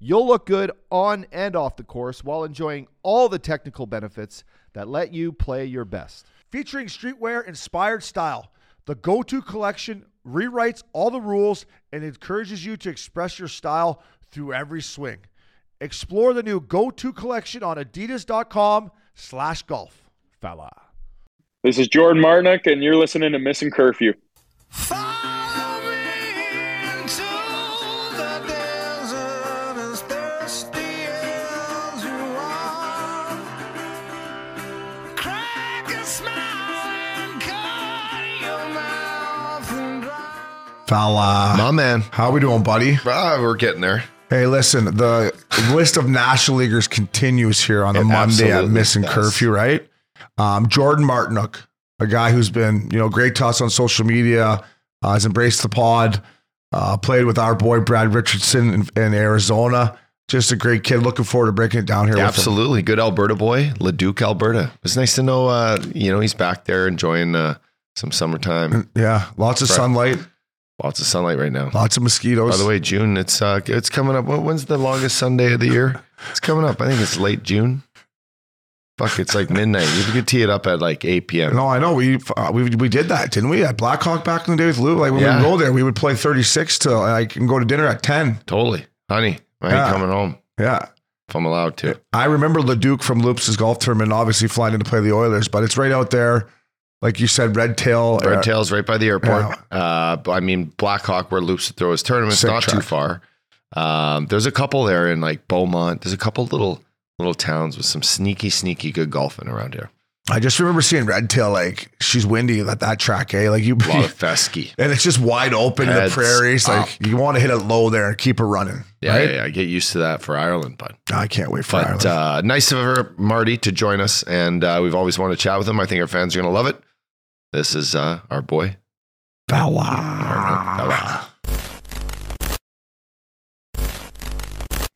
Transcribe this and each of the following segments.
You'll look good on and off the course while enjoying all the technical benefits that let you play your best. Featuring streetwear inspired style, the Go To collection rewrites all the rules and encourages you to express your style through every swing. Explore the new Go To collection on adidas.com slash golf. Fella. This is Jordan Martinook, and you're listening to Missin Curfew. Follow Fella. My man. How are we doing, buddy? Ah, we're getting there. Hey, listen, the list of national leaguers continues here on the It Monday at Missing does. Curfew, right? Um, Jordan Martinook, a guy who's been, you know, great to us on social media, uh, has embraced the pod, uh, played with our boy Brad Richardson in, in Arizona. Just a great kid. Looking forward to breaking it down here with him. Absolutely. Good Alberta boy, Leduc, Alberta. It's nice to know, uh, you know, he's back there enjoying uh, some summertime. Yeah, lots of sunlight, Lots of sunlight right now. lots of mosquitoes. By the way, June, it's uh, it's coming up. When's the longest Sunday of the year? It's coming up. I think it's late June. Fuck, it's like midnight. You could tee it up at like 8 p.m. No, I know we uh, we we did that, didn't we? At Blackhawk back in the day with Lou. Like when Yeah. we would go there, we would play thirty six till like and go to dinner at ten. Totally. Honey, I ain't Yeah. coming home Yeah, if I'm allowed to. I remember Leduc from Loops' golf tournament, obviously flying in to play the Oilers, but it's right out there, like you said, Red Tail. Red uh, Tail's right by the airport. Uh, but I mean, Blackhawk, where Loops throw his tournaments, Sick not too far. Um, there's a couple there in like Beaumont. There's a couple little little towns with some sneaky, sneaky good golfing around here. I just remember seeing Red Tail like she's windy at that track, eh? Like you, A lot of fesky. and it's just wide open in the Heads prairies. Like up. you want to hit it low there and keep it running. Yeah, right? yeah, yeah, I get used to that for Ireland, but I can't wait for but Ireland. uh, nice of her, Marty, to join us, and uh, we've always wanted to chat with him. I think our fans are gonna love it. This is uh, our boy. Fella.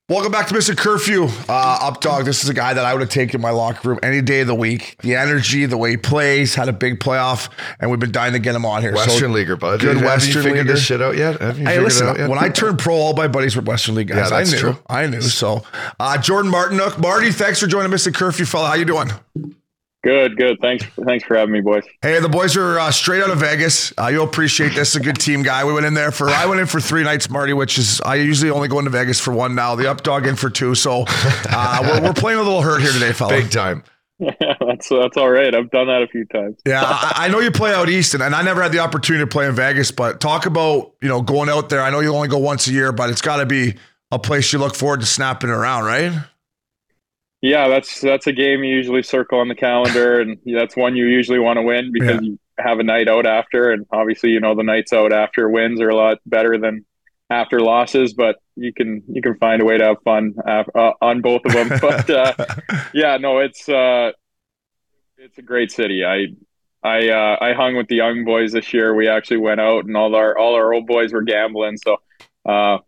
Welcome back to Mr. Curfew. Uh, Up Dog, this is a guy that I would have taken in my locker room any day of the week. The energy, the way he plays, had a big playoff, and we've been dying to get him on here. Western so, Leaguer, bud. good Have Western you figured Leaguer. this shit out yet? Have you Hey, figured listen, it out yet? when I turned pro, all my buddies were Western League guys. Yeah, that's I knew. true. I knew. So, uh, Jordan Martinook. Marty, thanks for joining Mr. Curfew, fella. How you doing? Good, good. Thanks, thanks for having me, boys. Hey, the boys are uh, straight out of Vegas. Uh, you'll appreciate this. A good team guy. We went in there for. I went in for three nights, Marty, which is I usually only go into Vegas for one now. The up dog in for two. So uh, we're, we're playing a little hurt here today, fella. big time. Yeah, that's that's all right. I've done that a few times. Yeah, I, I know you play out east, and, and I never had the opportunity to play in Vegas. But talk about you know going out there. I know you only go once a year, but it's got to be a place you look forward to snapping around, right? Yeah, that's that's a game you usually circle on the calendar, and that's one you usually want to win because Yeah. you have a night out after, and obviously you know the nights out after wins are a lot better than after losses, but you can you can find a way to have fun uh, uh, on both of them. but uh, yeah, no, it's uh, it's a great city. I I uh, I hung with the young boys this year. We actually went out, and all our all our old boys were gambling. So, uh,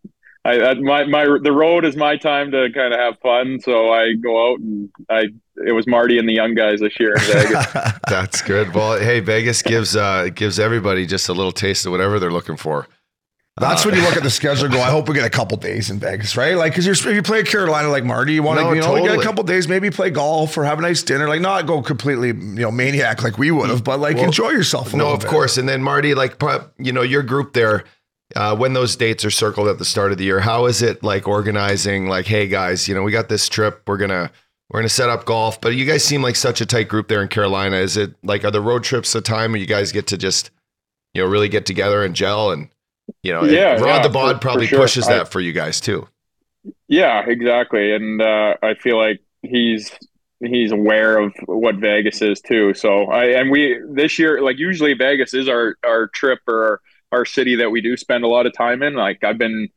I, I my my the road is my time to kind of have fun. So I go out and I it was Marty and the young guys this year in Vegas. That's good. Well, hey, Vegas gives uh, gives everybody just a little taste of whatever they're looking for. That's when you look at the schedule. and Go. I hope we get a couple days in Vegas, right? Like, because if you play Carolina like Marty, you want to No, you know get a couple days, maybe play golf or have a nice dinner. Like, not go completely you know maniac like we would have, but like Well, enjoy yourself. A No, little of bit. course. And then Marty, like you know, your group there, uh, when those dates are circled at the start of the year, how is it like organizing? Like, hey guys, you know, we got this trip. We're gonna we're gonna set up golf, but you guys seem like such a tight group there in Carolina. Is it like are the road trips a time where you guys get to just you know really get together and gel and you know, Yeah, Rod yeah, the for- Bod for probably sure. pushes I- that for you guys too. Yeah, exactly. And uh, I feel like he's he's aware of what Vegas is too. So I and we this year like usually Vegas is our our trip or our, city that we do spend a lot of time in. Like I've been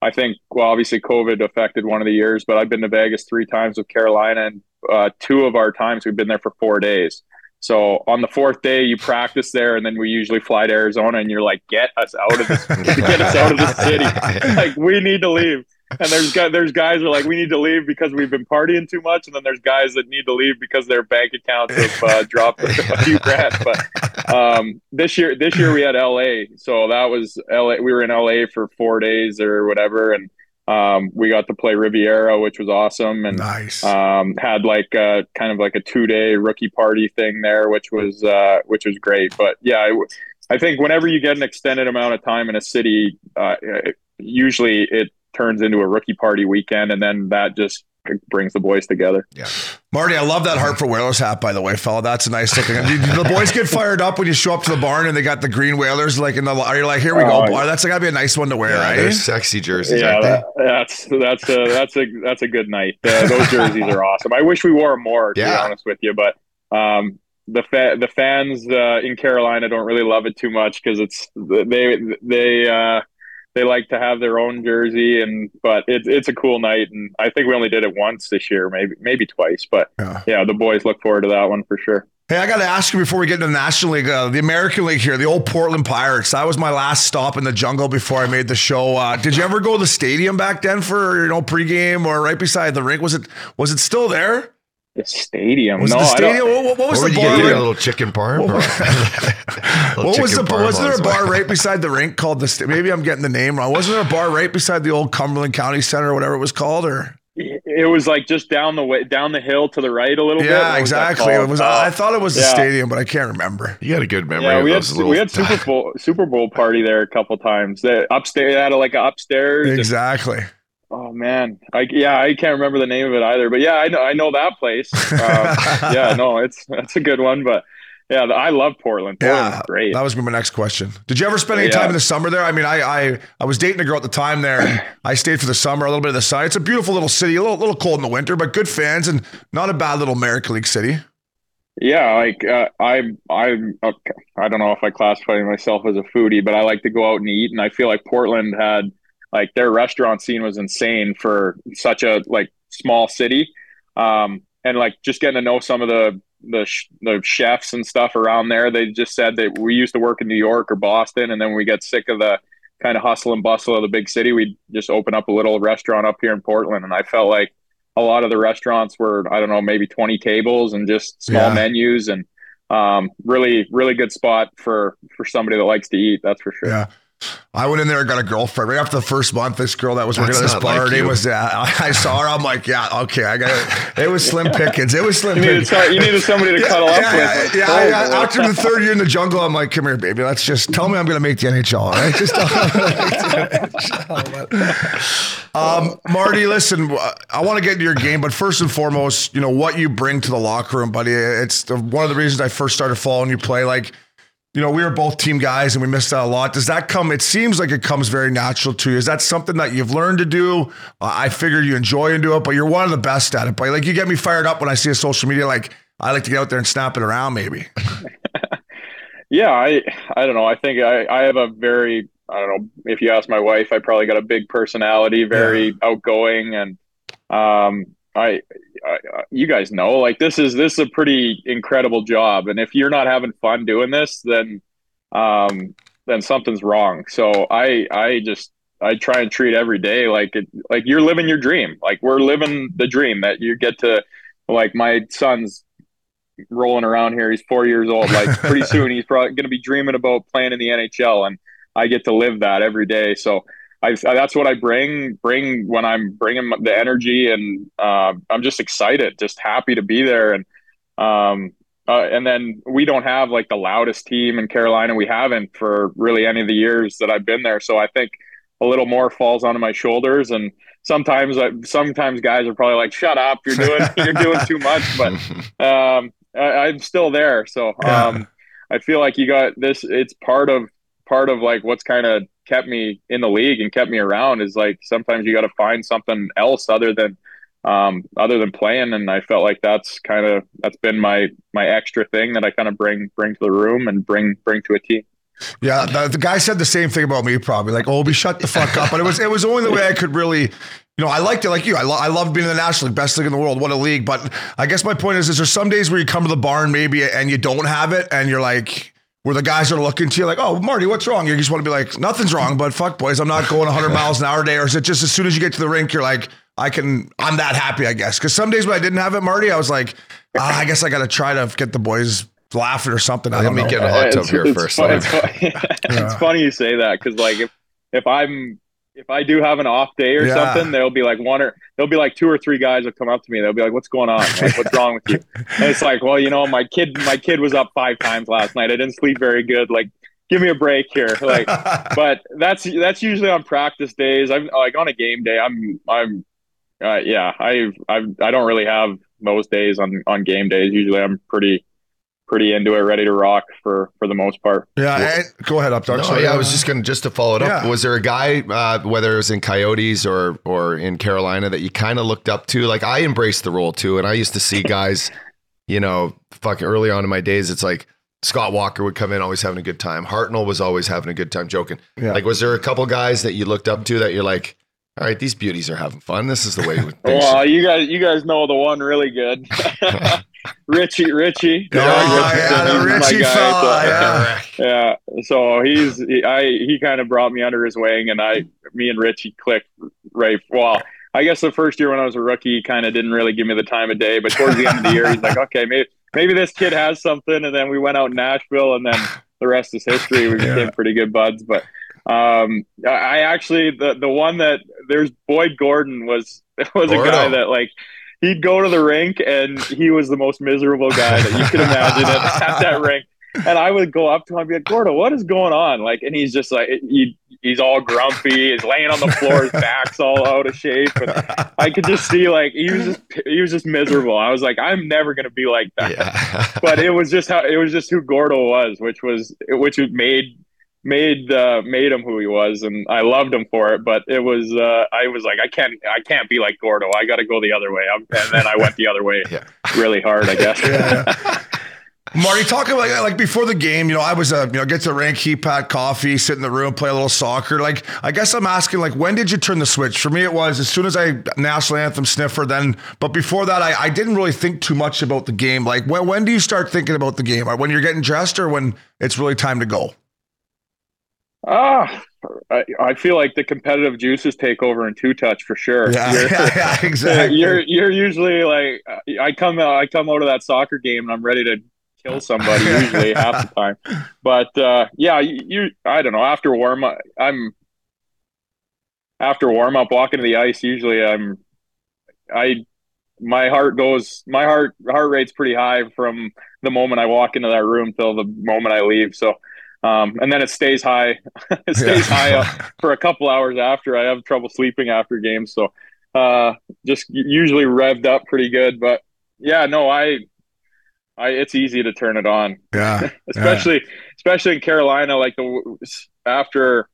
I think well obviously COVID affected one of the years, but I've been to Vegas three times with Carolina and uh, two of our times we've been there for four days. So on the fourth day, you practice there, and then we usually fly to Arizona, and you're like, "Get us out of this! get us out of the city! like we need to leave." And there's guys, there's guys who are like, "We need to leave because we've been partying too much," and then there's guys that need to leave because their bank accounts have uh, dropped a few grand. But um, this year, this year we had LA, so that was LA. We were in LA for four days or whatever, and um, we got to play Riviera, which was awesome, and Nice. um, had like a, kind of like a two day rookie party thing there, which was uh, which was great. But yeah, I think whenever you get an extended amount of time in a city, uh, it, usually it turns into a rookie party weekend, and then that just brings the boys together. Yeah. Marty, I love that Hartford Whalers hat, by the way, fella. That's a nice looking. Do, do the boys get fired up when you show up to the barn and they got the green Whalers like in the? Are you like, here we go, Oh, boy? That's gotta be a nice one to wear, Yeah, right? they're sexy jerseys, yeah, aren't they? that, that's that's a that's a that's a good night. Uh, those jerseys are awesome. I wish we wore more, to be Yeah. honest with you, but um, the fa- the fans uh, in Carolina don't really love it too much because it's they they uh, they like to have their own jersey, and but it's it's a cool night, and I think we only did it once this year, maybe maybe twice, but Yeah. yeah, the boys look forward to that one for sure. Hey, I got to ask you before we get into the National League, uh, the American League here, the old Portland Pirates. That was my last stop in the jungle before I made the show. Uh, did you ever go to the stadium back then for you know pregame or right beside the rink? Was it was it still there? The stadium, Was no, it the I don't- stadium? What, what- what was What the would you bar? get? Right- a little chicken parm? What- Little What was the chicken parm was there a bar right beside the rink called the? sta- Maybe I'm getting the name wrong. Wasn't there a bar right beside the old Cumberland County Center or whatever it was called? Or It was like just down the way, down the hill to the right a little bit. yeah, What was exactly. It was. Uh, I thought it was the stadium, but I can't remember. You had a good memory Yeah, of we had little. we had Super Bowl Super Bowl party there a couple times. That upstairs they had like a upstairs. and- Exactly. Oh man, I yeah I can't remember the name of it either. But yeah, I know I know that place. Um, yeah, no, it's that's a good one. But yeah, I love Portland. Portland's Yeah, great. that was my next question. Did you ever spend any Yeah. time in the summer there? I mean, I, I I was dating a girl at the time there. And I stayed for the summer, a little bit of the sun. It's a beautiful little city, a little little cold in the winter, but good fans and not a bad little American League city. Yeah, like uh, I, I, okay, I don't know if I classify myself as a foodie, but I like to go out and eat, and I feel like Portland had like their restaurant scene was insane for such a like small city, um, and like just getting to know some of the the sh- the chefs and stuff around there. They just said that we used to work in New York or Boston, and then we get sick of the kind of hustle and bustle of the big city, we just open up a little restaurant up here in Portland, and I felt like a lot of the restaurants were I don't know maybe 20 tables and just small Yeah. menus and um, really really good spot for for somebody that likes to eat that's for sure Yeah. I went in there and got a girlfriend right after the first month. This girl that was working at this bar, like her name was. Uh, I saw her. I'm like, yeah, okay, I got it. It was Slim Pickens. It was Slim you needed, you needed somebody to cuddle up yeah, with yeah, Oh, yeah, boy. After the third year in the jungle, I'm like, come here, baby. Let's just tell me I'm going to make the NHL. All right, just tell me. I'm gonna make the NHL. um, Marty, listen, I want to get into your game, but first and foremost, you know what you bring to the locker room, buddy. It's the, one of the reasons I first started following you play. Like, you know, we were both team guys and we missed out a lot. Does that come? It seems like it comes very natural to you. Is that something that you've learned to do? Uh, I figure you enjoy and do it, but you're one of the best at it. But like, you get me fired up when I see a social media. Like, I like to get out there and snap it around, maybe. yeah i i don't know i think i i have a very i don't know if you ask my wife i probably got a big personality very outgoing and um I, You guys know like this is this is a pretty incredible job and if you're not having fun doing this then um then something's wrong so i i just i try and treat every day like it like you're living your dream like we're living the dream that you get to like my son's rolling around here. He's four years old. Like pretty soon, he's probably going to be dreaming about playing in the NHL, and I get to live that every day. So I, that's what I bring. Bring when I'm bringing the energy, and uh, I'm just excited, just happy to be there. And um, uh, and then we don't have like the loudest team in Carolina. We haven't for really any of the years that I've been there. So I think a little more falls onto my shoulders and sometimes I, sometimes guys are probably like shut up you're doing you're doing too much but um, I, I'm still there. So Yeah. um, I feel like you got this. It's part of part of like what's kind of kept me in the league and kept me around is like sometimes you got to find something else other than um, other than playing. And I felt like that's kind of that's been my my extra thing that I kind of bring bring to the room and bring bring to a team. Yeah, the, the guy said the same thing about me, probably like, "Oh, "Obi, shut the fuck up." But it was it was only the way I could really you know, I liked it like you. I, lo- I love being in the National League, best league in the world. What a league. But I guess my point is, is there some days where you come to the barn maybe and you don't have it and you're like, where the guys are looking to you like, oh, Marty, what's wrong? You just want to be like, nothing's wrong, but fuck, boys, I'm not going 100 miles an hour day. Or is it just as soon as you get to the rink, you're like, I can, I'm that happy, I guess. Because some days when I didn't have it, Marty, I was like, ah, I guess I got to try to get the boys laughing or something. I Let don't me know. get a hot tub here it's first. fun- it's, me- fun- it's funny you say that because like if if I'm if I do have an off day or Yeah. something, there'll be like one or there'll be like two or three guys will come up to me. They'll be like, "What's going on? Like, what's wrong with you?" And it's like, "Well, you know, my kid my kid was up five times last night. I didn't sleep very good. Like, give me a break here." Like, but that's that's usually on practice days. I'm like on a game day. I'm I'm uh, yeah. I I I don't really have those days on on game days. Usually, I'm pretty pretty into it, ready to rock for for the most part. yeah, and, go ahead, up, Doug. No, Sorry. yeah, I was just gonna just to follow it up. Yeah. Was there a guy, uh, whether it was in Coyotes or or in Carolina, that you kind of looked up to? Like I embraced the role too, and I used to see guys, you know, fucking early on in my days. It's like Scott Walker would come in, always having a good time. Hartnell was always having a good time, joking. Yeah. Like, was there a couple guys that you looked up to that you're like, all right, these beauties are having fun. This is the way. things Well, you guys, you guys know the one really good, Richie. Richie. Oh, yeah, the Richie guy, fella, so- yeah. yeah. So he's he, I he kind of brought me under his wing, and I me and Richie clicked right. Well, I guess the first year when I was a rookie, he kind of didn't really give me the time of day, but towards the end of the year, he's like, okay, maybe maybe this kid has something, and then we went out in Nashville, and then the rest is history. We became pretty good buds, but. Um, I- I actually the the one that there's Boyd Gordon was was a guy that like he'd go to the rink and he was the most miserable guy that you could imagine at, at that rink. And I would go up to him and be like, Gordo, what is going on? Like, and he's just like, he, he's all grumpy. He's laying on the floor. His back's all out of shape. And I could just see like, he was just, he was just miserable. I was like, I'm never going to be like that. Yeah. But it was just how, it was just who Gordo was, which was, which made, made, uh, made him who he was. And I loved him for it. But it was, uh, I was like, I can't, I can't be like Gordo. I got to go the other way. I'm, and then I went the other way Yeah. really hard, I guess. Marty, talking about like before the game, you know, I was uh, you know, get to the rink, heat pat coffee, sit in the room, play a little soccer. Like, I guess I'm asking, like, when did you turn the switch? For me, it was as soon as I national anthem sniffer. Then, but before that, I, I didn't really think too much about the game. Like, when when do you start thinking about the game? When you're getting dressed, or when it's really time to go? Ah, I, I feel like the competitive juices take over in two touch for sure. Yeah, You're- yeah, exactly. You're you're usually like I come out I come out of that soccer game and I'm ready to kill somebody usually half the time. But uh, yeah, you, you I don't know after warm up I'm after warm up walking to the ice usually I'm I my heart goes my heart heart rate's pretty high from the moment I walk into that room till the moment I leave. So um, and then it stays high it stays high up for a couple hours after. I have trouble sleeping after games, so uh, just usually revved up pretty good. But yeah, no, I, I it's easy to turn it on, yeah, especially especially in Carolina. Like the after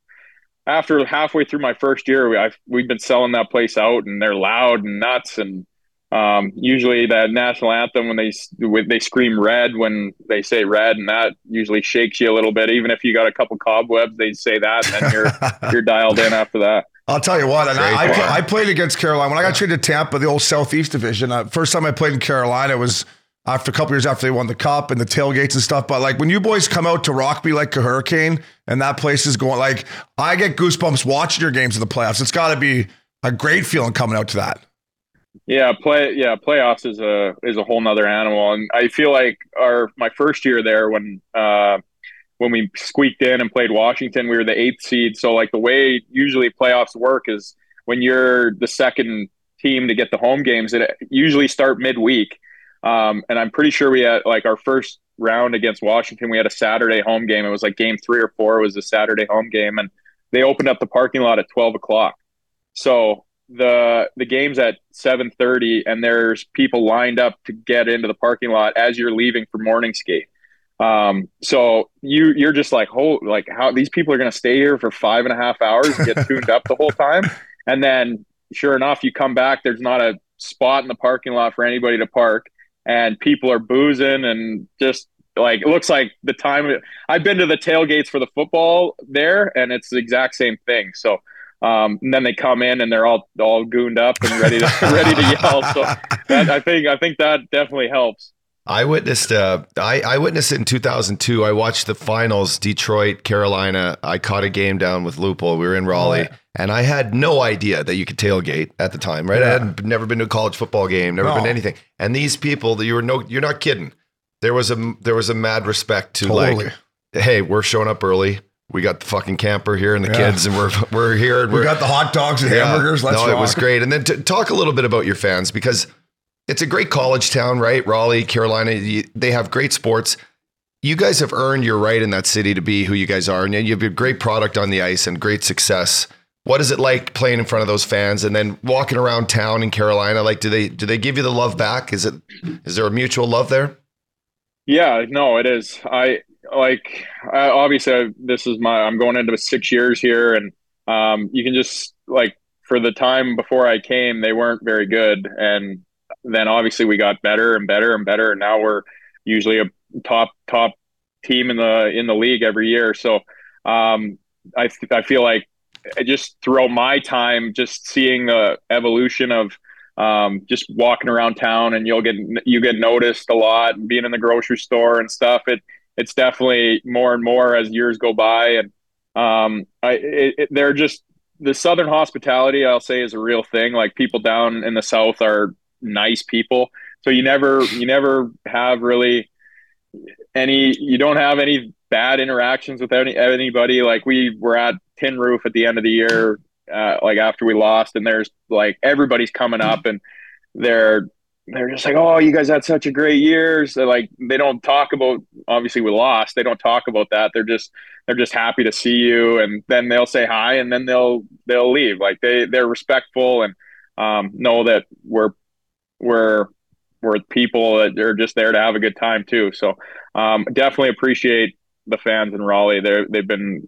after halfway through my first year, we, I've, we've been selling that place out, and they're loud and nuts and. Um, usually that national anthem when they when they scream red when they say red and that usually shakes you a little bit even if you got a couple cobwebs they say that and then you're you're dialed in after that I'll tell you what, and I, I, Great pla- bar. I played against Carolina when I got traded to Tampa, the old Southeast Division. Uh, first time I played in Carolina was after a couple years after they won the cup and the tailgates and stuff. But like when you boys come out to rock me like a hurricane, and that place is going like I get goosebumps watching your games in the playoffs. It's got to be a great feeling coming out to that. Yeah, play yeah, playoffs is a is a whole nother animal. And I feel like our my first year there when uh when we squeaked in and played Washington, we were the eighth seed. So like the way usually playoffs work is when you're the second team to get the home games, it usually start midweek. Um, and I'm pretty sure we had like our first round against Washington, we had a Saturday home game. It was like game three or four was a Saturday home game, and they opened up the parking lot at twelve o'clock. So the the game's at 7:30 and there's people lined up to get into the parking lot as you're leaving for morning skate. Um, so you you're just like, oh, like how these people are gonna stay here for five and a half hours and get tuned up the whole time, and then sure enough, you come back. There's not a spot in the parking lot for anybody to park, and people are boozing and just like it looks like the time. I've been to the tailgates for the football there, and it's the exact same thing. So um, and then they come in and they're all all gooned up and ready to ready to yell. So that, I think I think that definitely helps. I witnessed uh I, I witnessed it in 2002. I watched the finals, Detroit, Carolina. I caught a game down with Lupul. We were in Raleigh, and I had no idea that you could tailgate at the time, right? I Yeah. had never been to a college football game, never No. been to anything. And these people that you were no you're not kidding. There was a there was a mad respect to Totally. like, hey, we're showing up early. We got the fucking camper here and the Yeah. kids, and we're we're here and We we're got the hot dogs and yeah. hamburgers. Let's no, it was great. And then to talk a little bit about your fans because it's a great college town, right? Raleigh, Carolina, you- they have great sports. You guys have earned your right in that city to be who you guys are, and you have a great product on the ice and great success. What is it like playing in front of those fans and then walking around town in Carolina? Like, do they do they give you the love back? Is it is there a mutual love there? Yeah, no, it is. I like obviously this is my I'm going into six years here, and um, you can just like for the time before I came, they weren't very good, and then obviously we got better and better and better, and now we're usually a top top team in the in the league every year. So um, I I feel like just throughout my time, just seeing the evolution of um, just walking around town and you'll get you get noticed a lot and being in the grocery store and stuff it it's definitely more and more as years go by. And um i it, it, they're just the southern hospitality i'll say is a real thing. Like people down in the south are nice people. So you never you never have really any you don't have any bad interactions with any anybody. Like we were at tin roof at the end of the year uh, like after we lost and there's like everybody's coming up and they're they're just like oh you guys had such a great year. So like they don't talk about obviously we lost. They don't talk about that. They're just they're just happy to see you. And then they'll say hi and then they'll they'll leave. Like they they're respectful and um, know that we're we're we're people that are just there to have a good time too. So um, definitely appreciate the fans in Raleigh. They they've been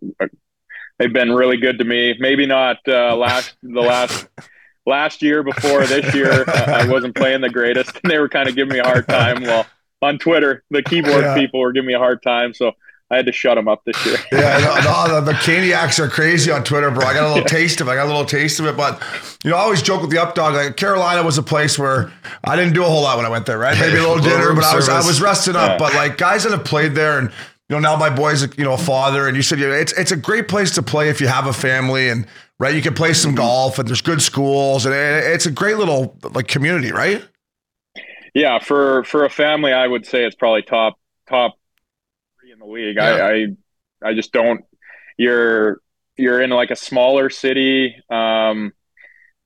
they've been really good to me. Maybe not uh, last the last last year before this year. I wasn't playing the greatest, and they were kind of giving me a hard time. Well, on Twitter, the keyboard Yeah. people were giving me a hard time, so I had to shut them up this year. Yeah, no, no, the, the Caniacs are crazy on Twitter, bro. I got a little taste of it. I got a little taste of it, but you know, I always joke with the updog. Like Carolina was a place where I didn't do a whole lot when I went there, right? Maybe a little Little dinner, but I was I was resting up. Yeah. But like guys that have played there, and you know, now my boy's a, you know a father, and you said you know, it's it's a great place to play if you have a family, and right, you can play some golf, and there's good schools, and it's a great little like community, right? yeah, for for a family, I would say it's probably top top three in the league. I, I I just don't. You're you're in like a smaller city um,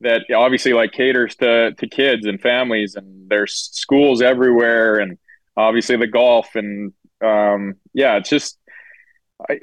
that obviously like caters to to kids and families, and there's schools everywhere, and obviously the golf and um, yeah, it's just. I,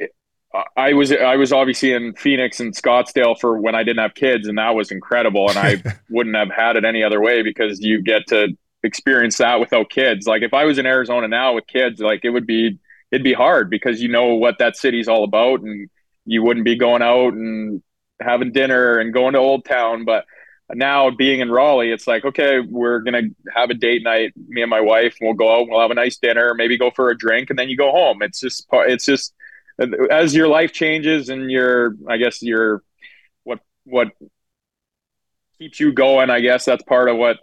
I was I was obviously in Phoenix and Scottsdale for when I didn't have kids, and that was incredible. And I wouldn't have had it any other way because you get to experience that without kids. Like if I was in Arizona now with kids, like it would be it'd be hard because you know what that city's all about, and you wouldn't be going out and having dinner and going to Old Town. But now being in Raleigh, it's like okay, we're gonna have a date night, me and my wife, and we'll go out, and we'll have a nice dinner, maybe go for a drink, and then you go home. It's just it's just as your life changes and your I guess your what what keeps you going. I guess that's part of what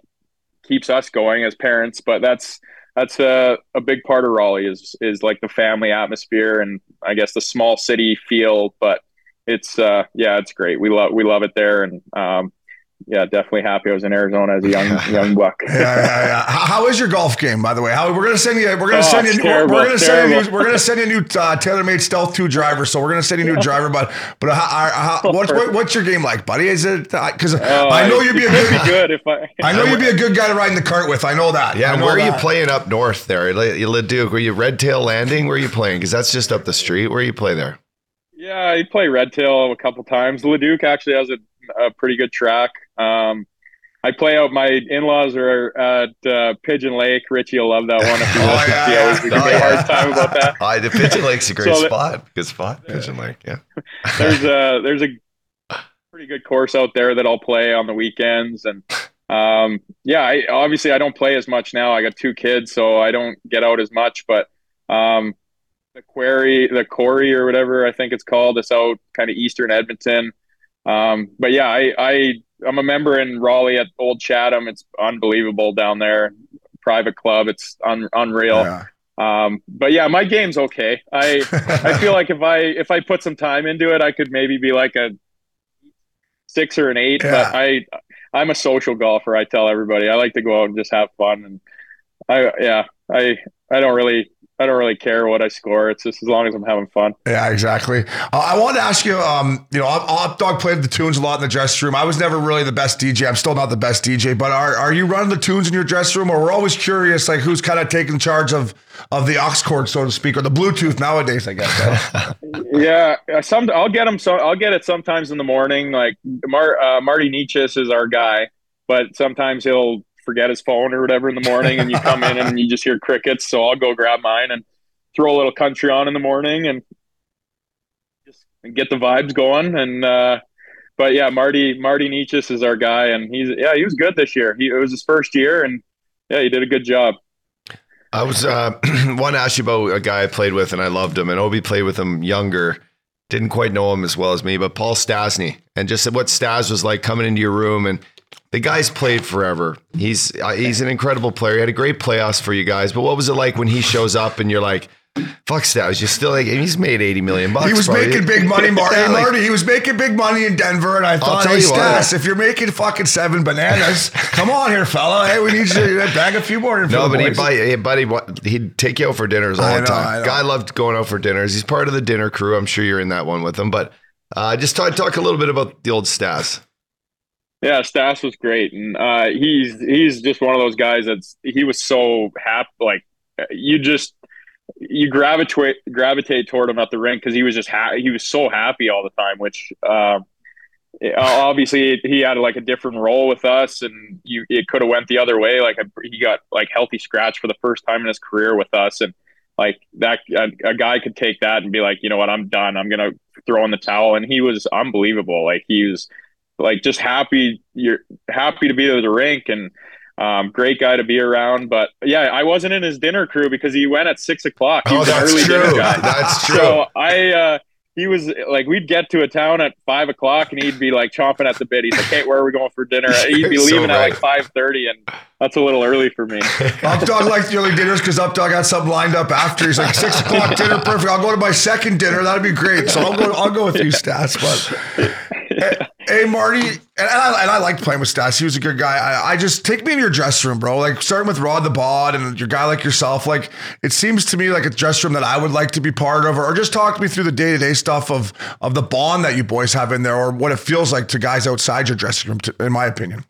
keeps us going as parents. But that's that's a, a big part of Raleigh is is like the family atmosphere and I guess the small city feel. But it's uh yeah, it's great. We love we love it there and um yeah, definitely happy I was in Arizona as a young young buck. Yeah, yeah, yeah. How, how is your golf game, by the way? How we're gonna send you? We're gonna Oh, send you. We're, terrible, we're gonna it's send you. We're gonna send you a new uh, TaylorMade Stealth Two driver. So we're gonna send you a new driver. But but how, how, what's what, what's your game like, buddy? Is it because Oh, I know it- you'd be it a good. be good if I I know you'd be a good guy to ride in the cart with. I know that. Yeah, know where are you playing up north there? Like, Leduc, were you Red Tail Landing? Where are you playing? Because that's just up the street. Where you play there? Yeah, I play Red Tail a couple times. Leduc actually has a, a pretty good track. Um, I play out. My in-laws are at uh, Pigeon Lake. Richie will love that one. If he Oh, yeah, always yeah. me Oh, a hard time about that. Hi, the Pigeon Lake's a great So spot. Good spot, Pigeon Lake. Yeah. There's a there's a pretty good course out there that I'll play on the weekends, and um, yeah, I, obviously I don't play as much now. I got two kids, so I don't get out as much. But um, the quarry, the quarry or whatever I think it's called, it's out kind of eastern Edmonton. Um, but yeah, I, I I'm a member in Raleigh at Old Chatham. It's unbelievable down there. Private club. It's un, unreal. Yeah. Um, but yeah, my game's okay. I I feel like if I if I put some time into it, I could maybe be like a six or an eight. Yeah. But I I'm a social golfer. I tell everybody I like to go out and just have fun. And I yeah I I don't really I don't really care what I score. It's just as long as I'm having fun. Yeah, exactly. Uh, I wanted to ask you, um, you know, Op Dog played the tunes a lot in the dressing room. I was never really the best DJ. I'm still not the best DJ, but are, are you running the tunes in your dressing room, or we're always curious, like who's kind of taking charge of of the aux cord, so to speak, or the Bluetooth nowadays? I guess. yeah, uh, some I'll get them. So I'll get it sometimes in the morning. Like Mar, uh, Marty Necas is our guy, but sometimes he'll forget his phone or whatever in the morning, and you come in and you just hear crickets. So I'll go grab mine and throw a little country on in the morning and just get the vibes going. And uh, but yeah, Marty Marty Necas is our guy, and he's yeah he was good this year. He it was his first year, and yeah he did a good job. I was uh, to ask you about a guy I played with and I loved him, and Obi played with him younger. Didn't quite know him as well as me, but Paul Stastny, and just what Stas was like coming into your room, and the guy's played forever. He's uh, he's an incredible player. He had a great playoffs for you guys, but what was it like when he shows up and you're like, "Fuck Stas, you're still like he's made eighty million bucks." He was probably. making big money, Marty. Yeah, like- Marty, he was making big money in Denver, and I thought, hey, you. Stas, if you're making fucking seven bananas, come on here, fella. Hey, we need you to bag a few more. No, but he'd boys. buddy, what, he'd take you out for dinners all I the know, time. Guy loved going out for dinners. He's part of the dinner crew. I'm sure you're in that one with him. But uh, just talk, talk a little bit about the old Stas. Yeah, Stas was great, and uh, he's he's just one of those guys that's he was so happy. Like you just you gravitate gravitate toward him at the rink because he was just ha- he was so happy all the time. Which um, obviously he had like a different role with us, and you it could have went the other way. Like he got like healthy scratch for the first time in his career with us, and like that a, a guy could take that and be like, you know what, I'm done. I'm gonna throw in the towel, and he was unbelievable. Like he was like just happy you're happy to be there at the rink and um, great guy to be around but yeah i wasn't in his dinner crew because he went at six o'clock he Oh, that's early true. That's true. so i uh he was like we'd get to a town at five o'clock and he'd be like chomping at the bit he's like hey where are we going for dinner he'd be You're so leaving at like five thirty and that's a little early for me Updog likes the early dinners because Updog had something lined up after. He's like six o'clock dinner, perfect. I'll go to my second dinner. That'd be great. So I'll go. I'll go with you, Stas. But hey, Marty, and I, and I liked playing with Stas. He was a good guy. I, I just take me in your dressing room, bro. Like starting with Rod the Bod and your guy like yourself. Like it seems to me like a dressing room that I would like to be part of, or, or just talk me through the day to day stuff of of the bond that you boys have in there, or what it feels like to guys outside your dressing room. To, in my opinion.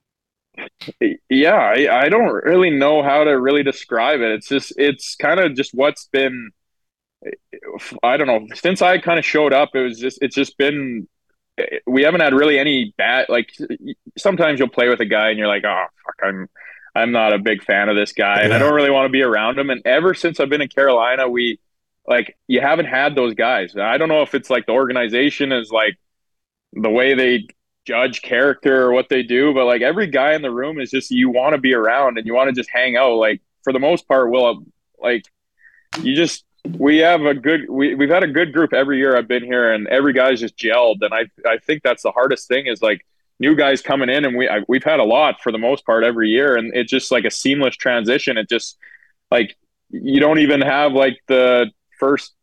yeah I, I don't really know how to really describe it it's just it's kind of just what's been i don't know since i kind of showed up it was just it's just been we haven't had really any bad like sometimes you'll play with a guy and you're like oh fuck i'm i'm not a big fan of this guy and i don't really want to be around him. And ever since i've been in carolina we like you haven't had those guys. I don't know if it's like the organization is like the way they judge character or what they do, but like every guy in the room is just you want to be around and you want to just hang out. Like for the most part, we'll like you just we have a good we, we've had a good group every year I've been here and every guy's just gelled and I I think that's the hardest thing is like new guys coming in and we I, we've had a lot for the most part every year and it's just like a seamless transition. It just like you don't even have like the first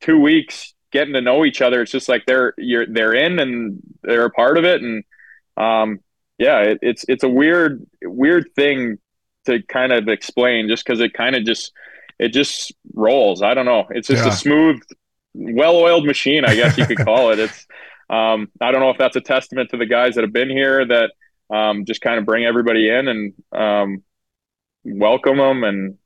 two weeks getting to know each other. It's just like they're you're they're in and they're a part of it, and um, yeah, it, it's it's a weird weird thing to kind of explain, just because it kind of just it just rolls. I don't know. It's just Yeah. a smooth, well-oiled machine, I guess you could call it. It's um, I don't know if that's a testament to the guys that have been here that um, just kind of bring everybody in and um, welcome them, and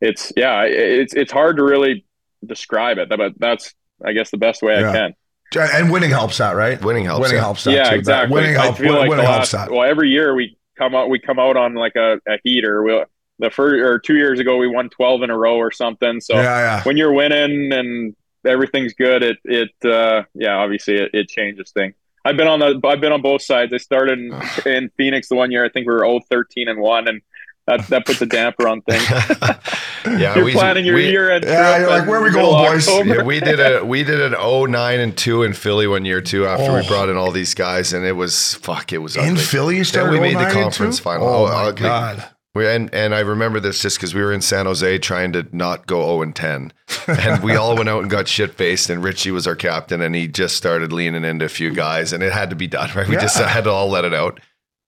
it's yeah, it's it's hard to really describe it, but that's I guess the best way Yeah. I can. And winning helps that, right? Winning helps, Winning yeah. helps that yeah, too. exactly. Winning I helps. feel like winning the helps last, that. well, every year we come out, we come out on like a, a heater. We the first or two years ago we won twelve in a row or something. So yeah, yeah. when you're winning and everything's good, it it uh, yeah, obviously it, it changes things. I've been on the I've been on both sides. I started in, in Phoenix the one year. I think we were 0 13 and one, and that that puts a damper on things. yeah, You're we, planning your we, year end. Yeah, you're like, "Where we going, boys?" Yeah, we did a we did an 09 and 2 in Philly one year too after we Oh. brought in all these guys and it was fuck it was In ugly. Philly, you Then started we made the conference final. Oh, Oh, my ugly. god! We, and and I remember this just because we were in San Jose trying to not go 0 and 10, and we all went out and got shit faced. And Richie was our captain, and he just started leaning into a few guys, and it had to be done. Right, we just had to all let it out.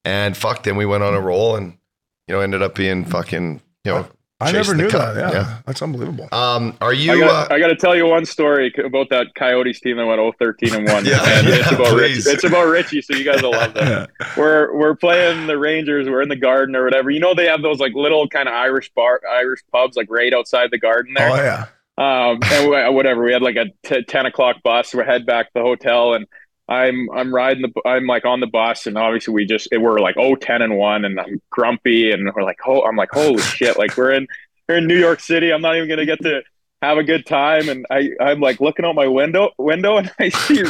And fuck, then we went on a roll, and you know ended up being fucking you know. I never knew that. Yeah, that's unbelievable. Um, are you? I uh, got, I got to tell you one story about that Coyotes team that went 0 13 and 1. Yeah, and yeah, it's about please. Richie. It's about Richie, so you guys will love that. We're we're playing the Rangers, we're in the garden or whatever. You know they have those like little kind of Irish bar Irish pubs like right outside the garden there. Oh yeah. Um, and we, whatever. We had like a t- ten o'clock bus. We head back to the hotel, and I'm I'm riding the I'm like on the bus, and obviously we just we're like oh 10 and one, and I'm grumpy, and we're like oh I'm like holy shit, like we're in we're in New York City. I'm not even gonna get to have a good time, and I I'm like looking out my window window, and I see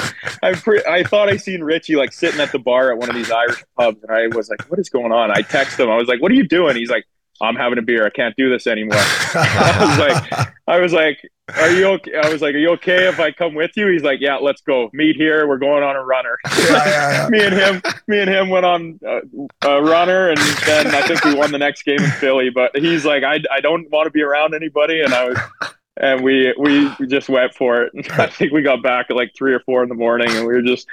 I pre- I thought I seen Richie like sitting at the bar at one of these Irish pubs, and I was like what is going on? I text him. I was like what are you doing? He's like I'm having a beer. I can't do this anymore. I was like, I was like, "Are you okay?" I was like, "Are you okay if I come with you?" He's like, "Yeah, let's go. Meet here. We're going on a runner." yeah, yeah, yeah. me and him, me and him went on uh, a runner, and then I think we won the next game in Philly. But he's like, "I, I don't want to be around anybody," and I was. And we, we we just went for it. I think we got back at like three or four in the morning, and we were just,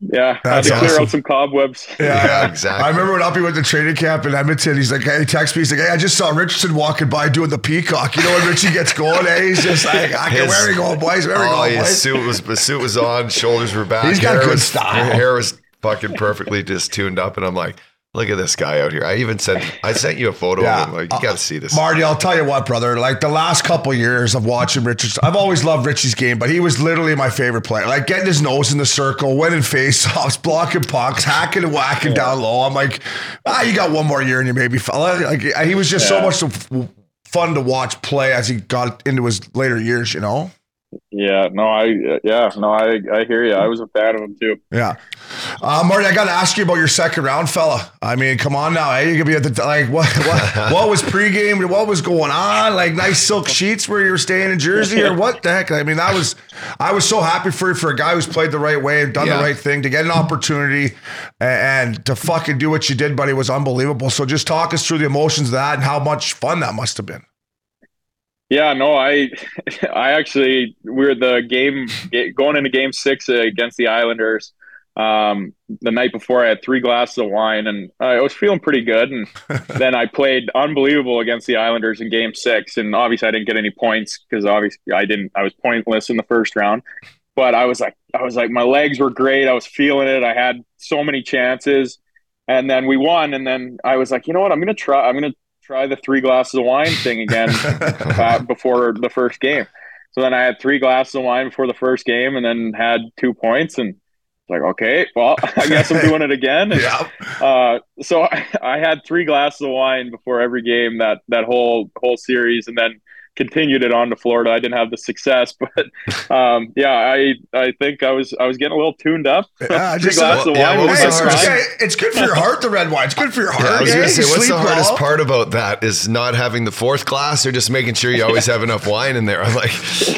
yeah, had That's to clear awesome. out some cobwebs. Yeah, Yeah, exactly. I remember when Uppy went to training camp in Edmonton. He's like, hey, he texted me. He's like, hey, I just saw Richardson walking by doing the peacock. You know when Richie gets going, eh? He's just like, I can, His- where are we going, boys? Where are we Oh, going, his boys? suit was the suit was on, shoulders were back. He's got hair good was, style. Hair was fucking perfectly just tuned up, and I'm like, look at this guy out here. I even sent I sent you a photo Yeah. of him. Like, you got to see this. Marty, I'll tell you what, brother. Like the last couple years of watching Richardson, I've always loved Richie's game, but he was literally my favorite player. Like getting his nose in the circle, winning face-offs, blocking pucks, hacking and whacking down low. I'm like, ah, you got one more year in you, maybe, fella. Like he was just so much fun to watch play as he got into his later years. You know. Yeah, no, I, yeah, no, I, I hear you. I was a fan of him too. Yeah. Uh, Marty, I got to ask you about your second round, fella. I mean, come on now. Hey, you could be at the, like, what, what, what was pregame? What was going on? Like nice silk sheets where you were staying in Jersey or what the heck? I mean, that was, I was so happy for you for a guy who's played the right way and done Yeah. the right thing to get an opportunity and, and to fucking do what you did, buddy, was unbelievable. So just talk us through the emotions of that and how much fun that must have been. Yeah, no, I, I actually we were the game going into Game Six against the Islanders. Um, the night before, I had three glasses of wine, and I was feeling pretty good. And then I played unbelievable against the Islanders in Game Six, and obviously I didn't get any points because obviously I didn't. I was pointless in the first round, but I was like, I was like, my legs were great. I was feeling it. I had so many chances, and then we won. And then I was like, you know what? I'm gonna try. I'm gonna try the three glasses of wine thing again uh, before the first game. So then I had three glasses of wine before the first game, and then had two points, and like, okay, well, I guess I'm doing it again. And, Yeah. uh, so I, I had three glasses of wine before every game that that whole whole series, and then continued it on to Florida. I didn't have the success, but um, yeah, I I think I was I was getting a little tuned up. Yeah, three just- glasses of wine what was Hey, was my the it's, hardest- prime. okay, it's good for your heart, the red wine. It's good for your heart. Yeah, I was eh? gonna say, what's the sleep hardest part about that? Is not having the fourth glass, or just making sure you always have enough wine in there? I'm like,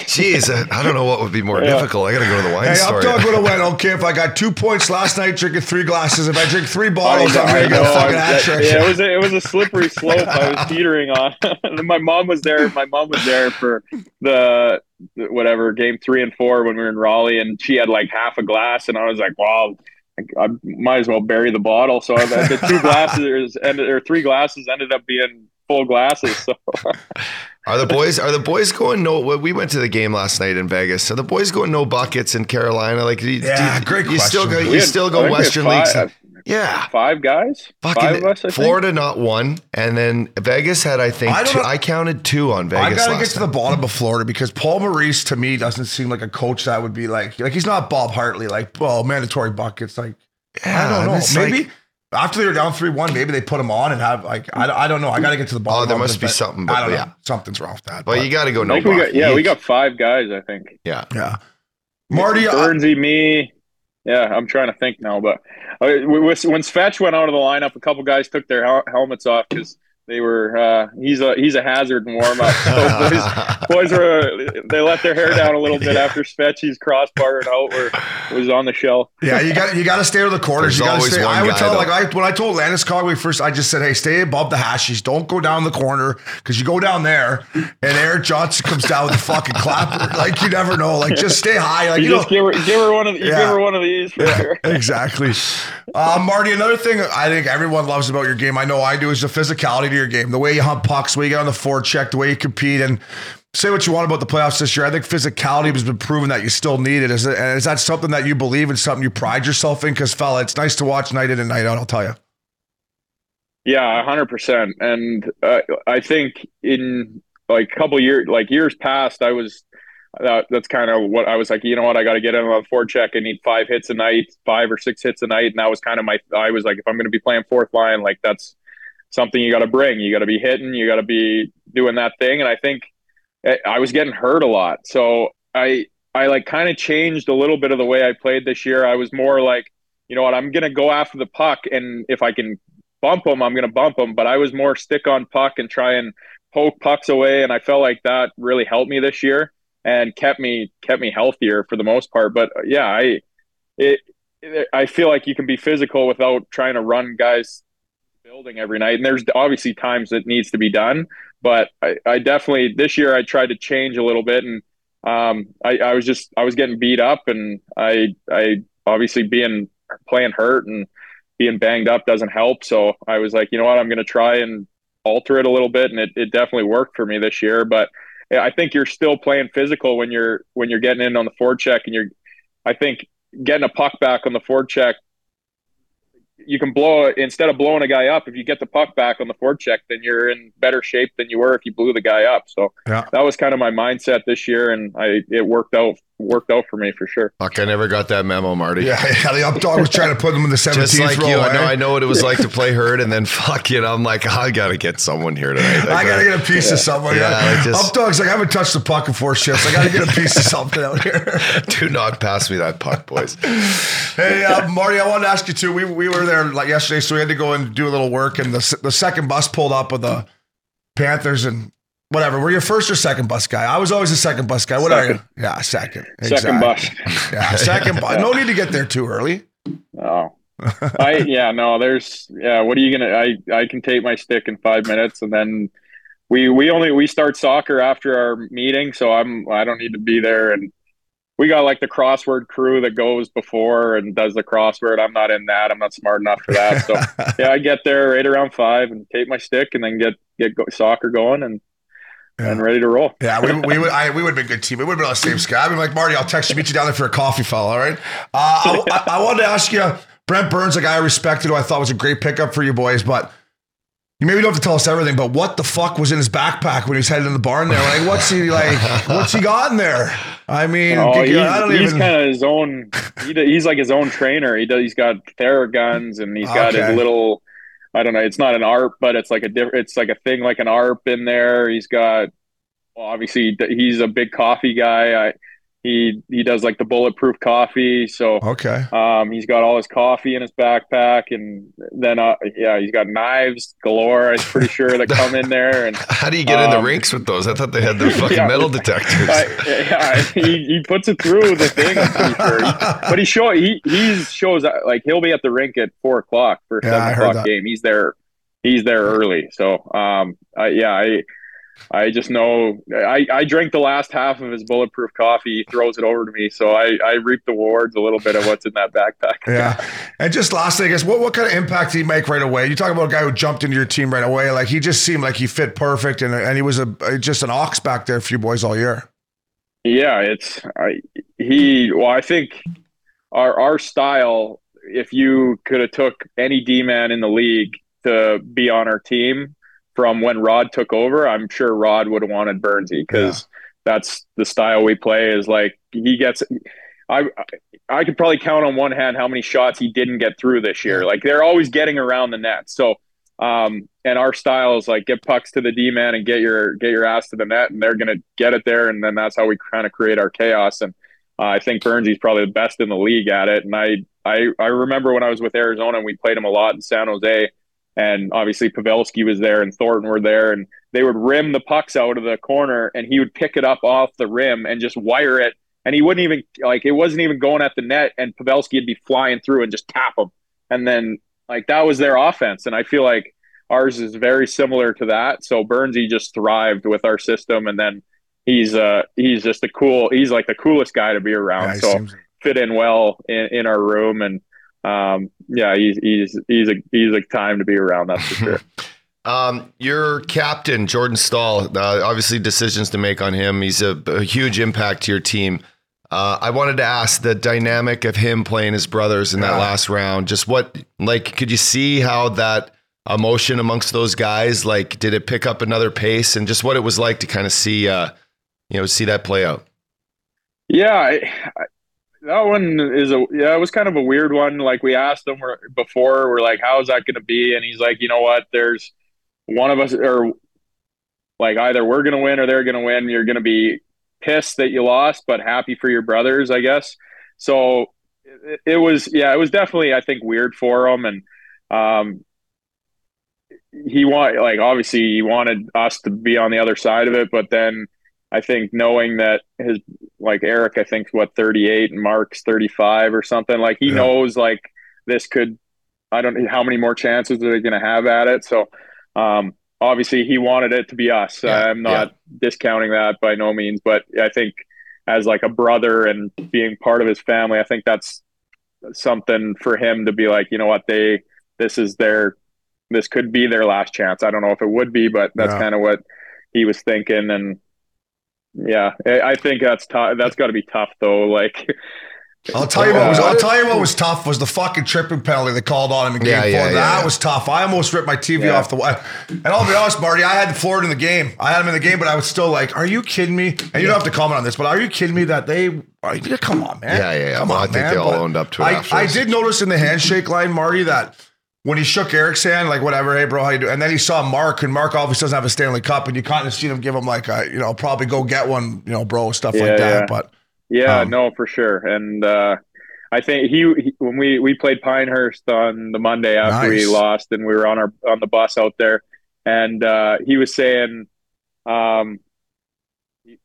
geez, I I don't know what would be more Yeah. difficult. I got to go to the wine Hey, store. I'm dog would have went, okay, if I got two points last night drinking three glasses, if I drink three bottles, I'm going to get a fucking hat trick. Yeah, it was a, it was a slippery slope. I was teetering on. And my mom was there. My mom was there for the the- whatever game three and four when we were in Raleigh, and she had like half a glass, and I was like, wow. I might as well bury the bottle. So the, the two glasses ended, or three glasses ended up being full glasses. So Are the boys? Are the boys going? No, we went to the game last night in Vegas. Are the boys going no buckets in Carolina? Like, do you, Yeah, do you, great you still go? You had- still go think we Western five, leagues? Yeah, Five guys, fucking five of us. I think. Florida not one, and then Vegas had I think I two, I counted two on Vegas. I gotta last get to the bottom of Florida because Paul Maurice to me doesn't seem like a coach that would be like like he's not Bob Hartley like well mandatory buckets like I don't know it's like- maybe after they were down three one maybe they put him on and have like I, I don't know I gotta get to the bottom. Oh, there of must it, be but something, I don't know yeah. something's wrong with that. but you got to go no we got, bucket. yeah, we got five guys. I think. yeah. yeah Marty uh, Burnsy, me. Yeah, I'm trying to think now, but uh, when Svetch went out of the lineup, a couple guys took their helmets off because they were uh, he's a he's a hazard in warm up. So boys, boys were they let their hair down a little bit after Spetchy's crossbar and out where was on the shelf. Yeah, you got you got to stay with the corners. There's you got to stay. one I would tell though. like I when I told Landeskog we first, I just said, hey, stay above the hashes. Don't go down the corner because you go down there and Erik Johnson comes down with a fucking clapper. Like you never know. Like just stay high. Like You, you, know. just give her give her one of the, you Yeah. give her one of these for sure. exactly. Uh, Marty, another thing I think everyone loves about your game, I know I do, is the physicality your game. The way you hunt pucks, the way you get on the forecheck, the way you compete. And say what you want about the playoffs this year. I think physicality has been proven that you still need it. Is, it, is that something that you believe in, something you pride yourself in? Because, fella, it's nice to watch night in and night out, I'll tell you. Yeah, hundred percent. And uh, I think in like a couple years, like years past, I was that, that's kind of what I was like. You know what? I got to get in on the forecheck. I need five hits a night, five or six hits a night, and that was kind of my. I was like, if I'm going to be playing fourth line, like that's something you got to bring. You got to be hitting. You got to be doing that thing. And I think I- I was getting hurt a lot, so I I like kind of changed a little bit of the way I played this year. I was more like, you know what? I'm to go after the puck, and if I can bump them, I'm to bump them. But I was more stick on puck and try and poke pucks away, and I felt like that really helped me this year and kept me kept me healthier for the most part. But yeah, I it I feel like you can be physical without trying to run guys building every night. And there's obviously times that needs to be done, but I, I definitely this year I tried to change a little bit and um, I, I was just I was getting beat up and I I obviously being playing hurt and being banged up doesn't help. So I was like, you know what, I'm going to try and alter it a little bit, and it, it definitely worked for me this year. But I think you're still playing physical when you're when you're getting in on the forecheck, and you're, I think getting a puck back on the forecheck, you can blow it instead of blowing a guy up. If you get the puck back on the forecheck, then you're in better shape than you were if you blew the guy up. So Yeah. that was kind of my mindset this year, and I it worked out worked out for me for sure. Fuck, I never got that memo, Marty. Yeah, yeah. The up dog was trying to put them in the 17th Just like row. you, I eh? know I know what it was like to play hurt, and then fuck it. I'm like, I gotta get someone here tonight. I gotta get a piece of someone. Yeah, Yeah, like just- up dog's like I haven't touched the puck in four shifts. I gotta get a piece of something out here. Do not pass me that puck, boys. Hey, uh, Marty, I wanted to ask you too. We, we were there like yesterday, so we had to go and do a little work. And the the second bus pulled up with the Panthers and whatever. Were you first or second bus guy? I was always a second bus guy. What are you? Yeah, second. Second bus. Yeah, second bus. No need to get there too early. Oh, I yeah no. There's yeah. What are you gonna? I I can take my stick in five minutes, and then we we only we start soccer after our meeting, so I'm I don't need to be there. And we got like the crossword crew that goes before and does the crossword. I'm not in that. I'm not smart enough for that. So yeah, I get there right around five and take my stick, and then get get go, soccer going and and ready to roll. Yeah, we, we would I, we would have been a good team. We would have been on the same sky. I'd be like, Marty, I'll text you, meet you down there for a coffee, fella. All right. Uh, I, I, I wanted to ask you, Brent Burns, a guy I respected, who I thought was a great pickup for you boys, but you maybe don't have to tell us everything. But what the fuck was in his backpack when he was headed in the barn there? Like, what's he like? What's he got in there? I mean, Oh, he's, I don't he's even. kind of his own. He, he's like his own trainer. He does. He's got Theraguns and he's got Okay. his little. I don't know. It's not an ARP, but it's like a different. It's like a thing like an ARP in there. He's got. Well, obviously, he's a big coffee guy. I, he he does like the bulletproof coffee. So okay. um, he's got all his coffee in his backpack, and then uh, yeah, he's got knives galore. I'm pretty sure that come in there, and How do you get in the Um, rinks with those? I thought they had the fucking Yeah. metal detectors. I, yeah, he, he puts it through the thing. I'm pretty sure. He- but he show he he's shows like he'll be at the rink at four o'clock for Yeah, seven o'clock that. game. He's there. He's there early. So um, I, yeah, I I just know I I drank the last half of his bulletproof coffee. He throws it over to me, so I I reap the rewards a little bit of what's in that backpack. Yeah. And just lastly, I guess, what, what kind of impact did he make right away? You talk about a guy who jumped into your team right away. Like, he just seemed like he fit perfect, and, and he was a just an ox back there for you boys all year. Yeah, it's I, he. Well, I think our our style. If you could have took any D man in the league to be on our team from when Rod took over, I'm sure Rod would have wanted Burnsy because that's the style we play. Is like he gets. I I could probably count on one hand how many shots he didn't get through this year. Like they're always getting around the net. So um, and our style is like get pucks to the D man and get your get your ass to the net, and they're gonna get it there, and then that's how we kind of create our chaos. And uh, I think Burnsy's probably the best in the league at it. And I I I remember when I was with Arizona, and we played him a lot in San Jose. And obviously Pavelski was there and Thornton were there, and they would rim the pucks out of the corner, and he would pick it up off the rim and just wire it, and he wouldn't even like it wasn't even going at the net, and Pavelski would be flying through and just tap him, and then like that was their offense, and I feel like ours is very similar to that. So Burnsy just thrived with our system, and then he's uh he's just a cool he's like the coolest guy to be around. Yeah, so seems- fit in well in, in our room and um yeah he's he's he's a he's a time to be around that's for sure Um, your captain, Jordan Staal, uh, obviously decisions to make on him. He's a, a huge impact to your team. Uh, I wanted to ask the dynamic of him playing his brothers in that Yeah. last round. Just what, like, could you see how that emotion amongst those guys, like, did it pick up another pace, and just what it was like to kind of see, uh, you know, see that play out? yeah I, I, that one is a yeah it was kind of a weird one. Like we asked him before we're like how's that going to be? And he's like you know what? There's one of us or like either we're going to win or they're going to win. You're going to be pissed that you lost but happy for your brothers i guess. So it, it was yeah it was definitely i think weird for him. And um he want like obviously he wanted us to be on the other side of it but then i think knowing that his like eric i think what 38 and mark's 35 or something like he Yeah. knows like this could i don't know how many more chances are they going to have at it? So um obviously he wanted it to be us. Yeah, i'm not discounting that by no means but i think as like a brother and being part of his family i think that's something for him to be like you know what? They this is their this could be their last chance. I don't know if it would be but that's Yeah. kind of what he was thinking and yeah i I think that's tough that's got to be tough though like I'll tell you what was Uh, I'll tell you what was tough was the fucking tripping penalty they called on him in game Yeah, four. yeah, that yeah. was tough. I almost ripped my TV Yeah. off the wall. And I'll be honest, Marty, I had Florida in the game. I had him in the game, but I was still like, "Are you kidding me?" And you don't have to comment on this, but are you kidding me that they? Are you, come on, man. Yeah, yeah, yeah. Come Well, on, I think man. they all But owned up to it I, I did notice in the handshake line, Marty, that when he shook Eric's hand, like whatever, hey bro, how you do? And then he saw Mark, and Mark obviously doesn't have a Stanley Cup, and you kind of seen him give him like, a, you know, probably go get one, you know, bro, stuff Yeah, like that. yeah. But Yeah, Um, no, for sure. And uh, I think he, he when we we played Pinehurst on the Monday after we lost, and we were on our on the bus out there, and uh, he was saying, um,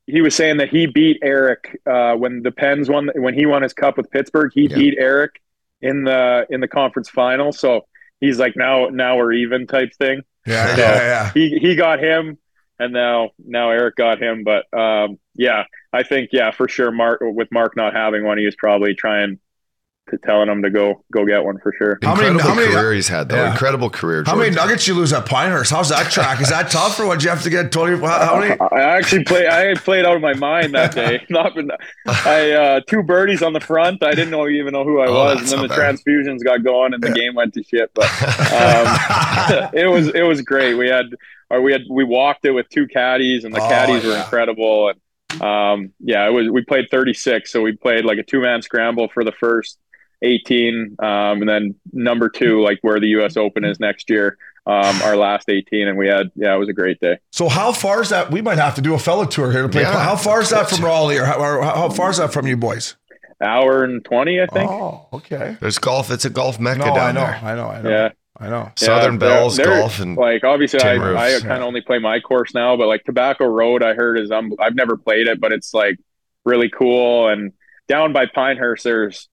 he was saying that he beat Eric uh, when the Pens won when he won his cup with Pittsburgh. He Yeah. beat Eric in the in the conference final. So he's like now now we're even type thing yeah, So- yeah, yeah. he he got him and now now Eric got him but um yeah I think yeah for sure Mark with Mark not having one he was probably trying telling him to go go get one for sure How many- Incredible how many- career he's had, though. Yeah. Incredible career. How many nuggets you lose at Pinehurst? How's that track? Is that tough, or what? you have to get twenty? How, how many? I actually played I played out of my mind that day not been I uh two birdies on the front I didn't know even know who I Oh, was and then the bad. transfusions got going and the game went to shit but um, it was it was great. We had or we had we walked it with two caddies and the Oh, caddies were incredible and um yeah it was we played 36 so we played like a two man scramble for the first 18 um and then number two like where the US Open is next year um our last 18 and we had yeah it was a great day. So how far is that? We might have to do a fellow tour here to play. Yeah. how far is that from Raleigh, or how, or how far is that from you boys? Hour and 20 I think. Oh, okay. There's golf. It's a golf mecca No, down I know, there. I know, I know, Yeah. I know. Southern Yeah, Bells they're- they're- golf and like obviously I, roofs, I yeah. kind of only play my course now but like tobacco road i heard is um, i've never played it but it's like really cool and down by pinehurst there's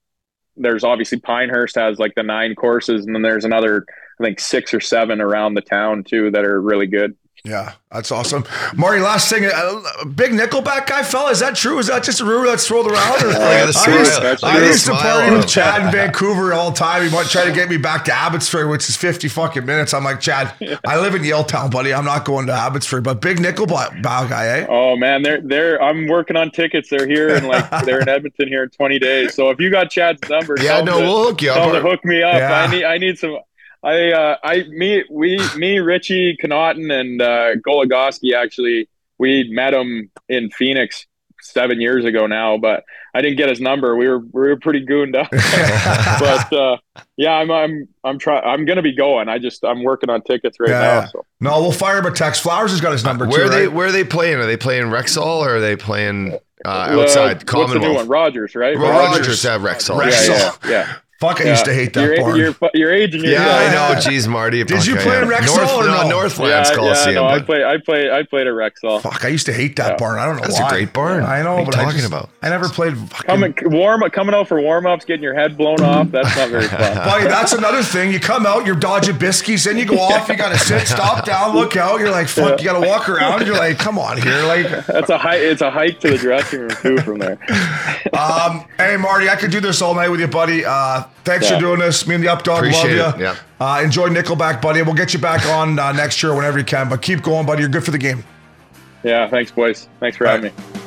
there's obviously pinehurst has like the nine courses and then there's another i think six or seven around the town too that are really good Yeah, that's awesome. Marty, last thing, uh, big Nickelback guy, fella, is that true? Is that just a rumor that's thrown around? Or, I used, I used to party with. Chad in Vancouver all the time. He might try to get me back to Abbotsford, which is 50 fucking minutes. I'm like, Chad, I live in Yaletown, buddy. I'm not going to Abbotsford, but big Nickelback guy, eh? oh man they're they're i'm working on tickets they're here and like they're in edmonton here in 20 days so if you got chad's number yeah, no, to- we'll hook you tell up. to hook me up. Yeah. I need I need some. I uh, I me we me Richie Connauton and uh, Goligoski actually we met him in Phoenix seven years ago now, but I didn't get his number. We were we were pretty gooned up, but uh, yeah, I'm I'm I'm trying. I'm gonna be going. I just I'm working on tickets right Yeah, now. yeah. So No, we'll fire him a text. Flowers has got his number Where too, are they? right? Where are they playing? Are they playing Rexall or are they playing uh, Uh, outside what's the new one? Commonwealth? Rogers, right? Rogers. Rogers have Rexall. Rexall. Yeah, yeah, yeah. Fuck, I Yeah. used to hate that you're, barn. You're, you're aging Yeah, yourself. I know. Jeez, Marty. Did you play I in am. Rexall North, or no, no? Northlands yeah, Coliseum. yeah, no, I but- play, I play, I played at Rexall. Fuck, I used to hate that Yeah. barn. I don't know That's a great barn. I know, What are you but I talking just- about? I never played. Fucking, Coming warm, coming out for warm ups, getting your head blown off. That's not very fun. Buddy, that's another thing. You come out, you're dodging biscuits, then you go off. You got to sit, stop, down, look out. You're like, fuck. You got to walk around. You're like, come on here. Like, That's a hike. It's a hike to the dressing room too from there. um, hey Marty, I could do this all night with you, buddy. Uh, thanks Yeah. for doing this. Me and the Updog Appreciate love it, you. yeah. Uh, enjoy Nickelback, buddy. We'll get you back on uh, next year whenever you can. But keep going, buddy. You're good for the game. Yeah, thanks, boys. Thanks for All having right. me.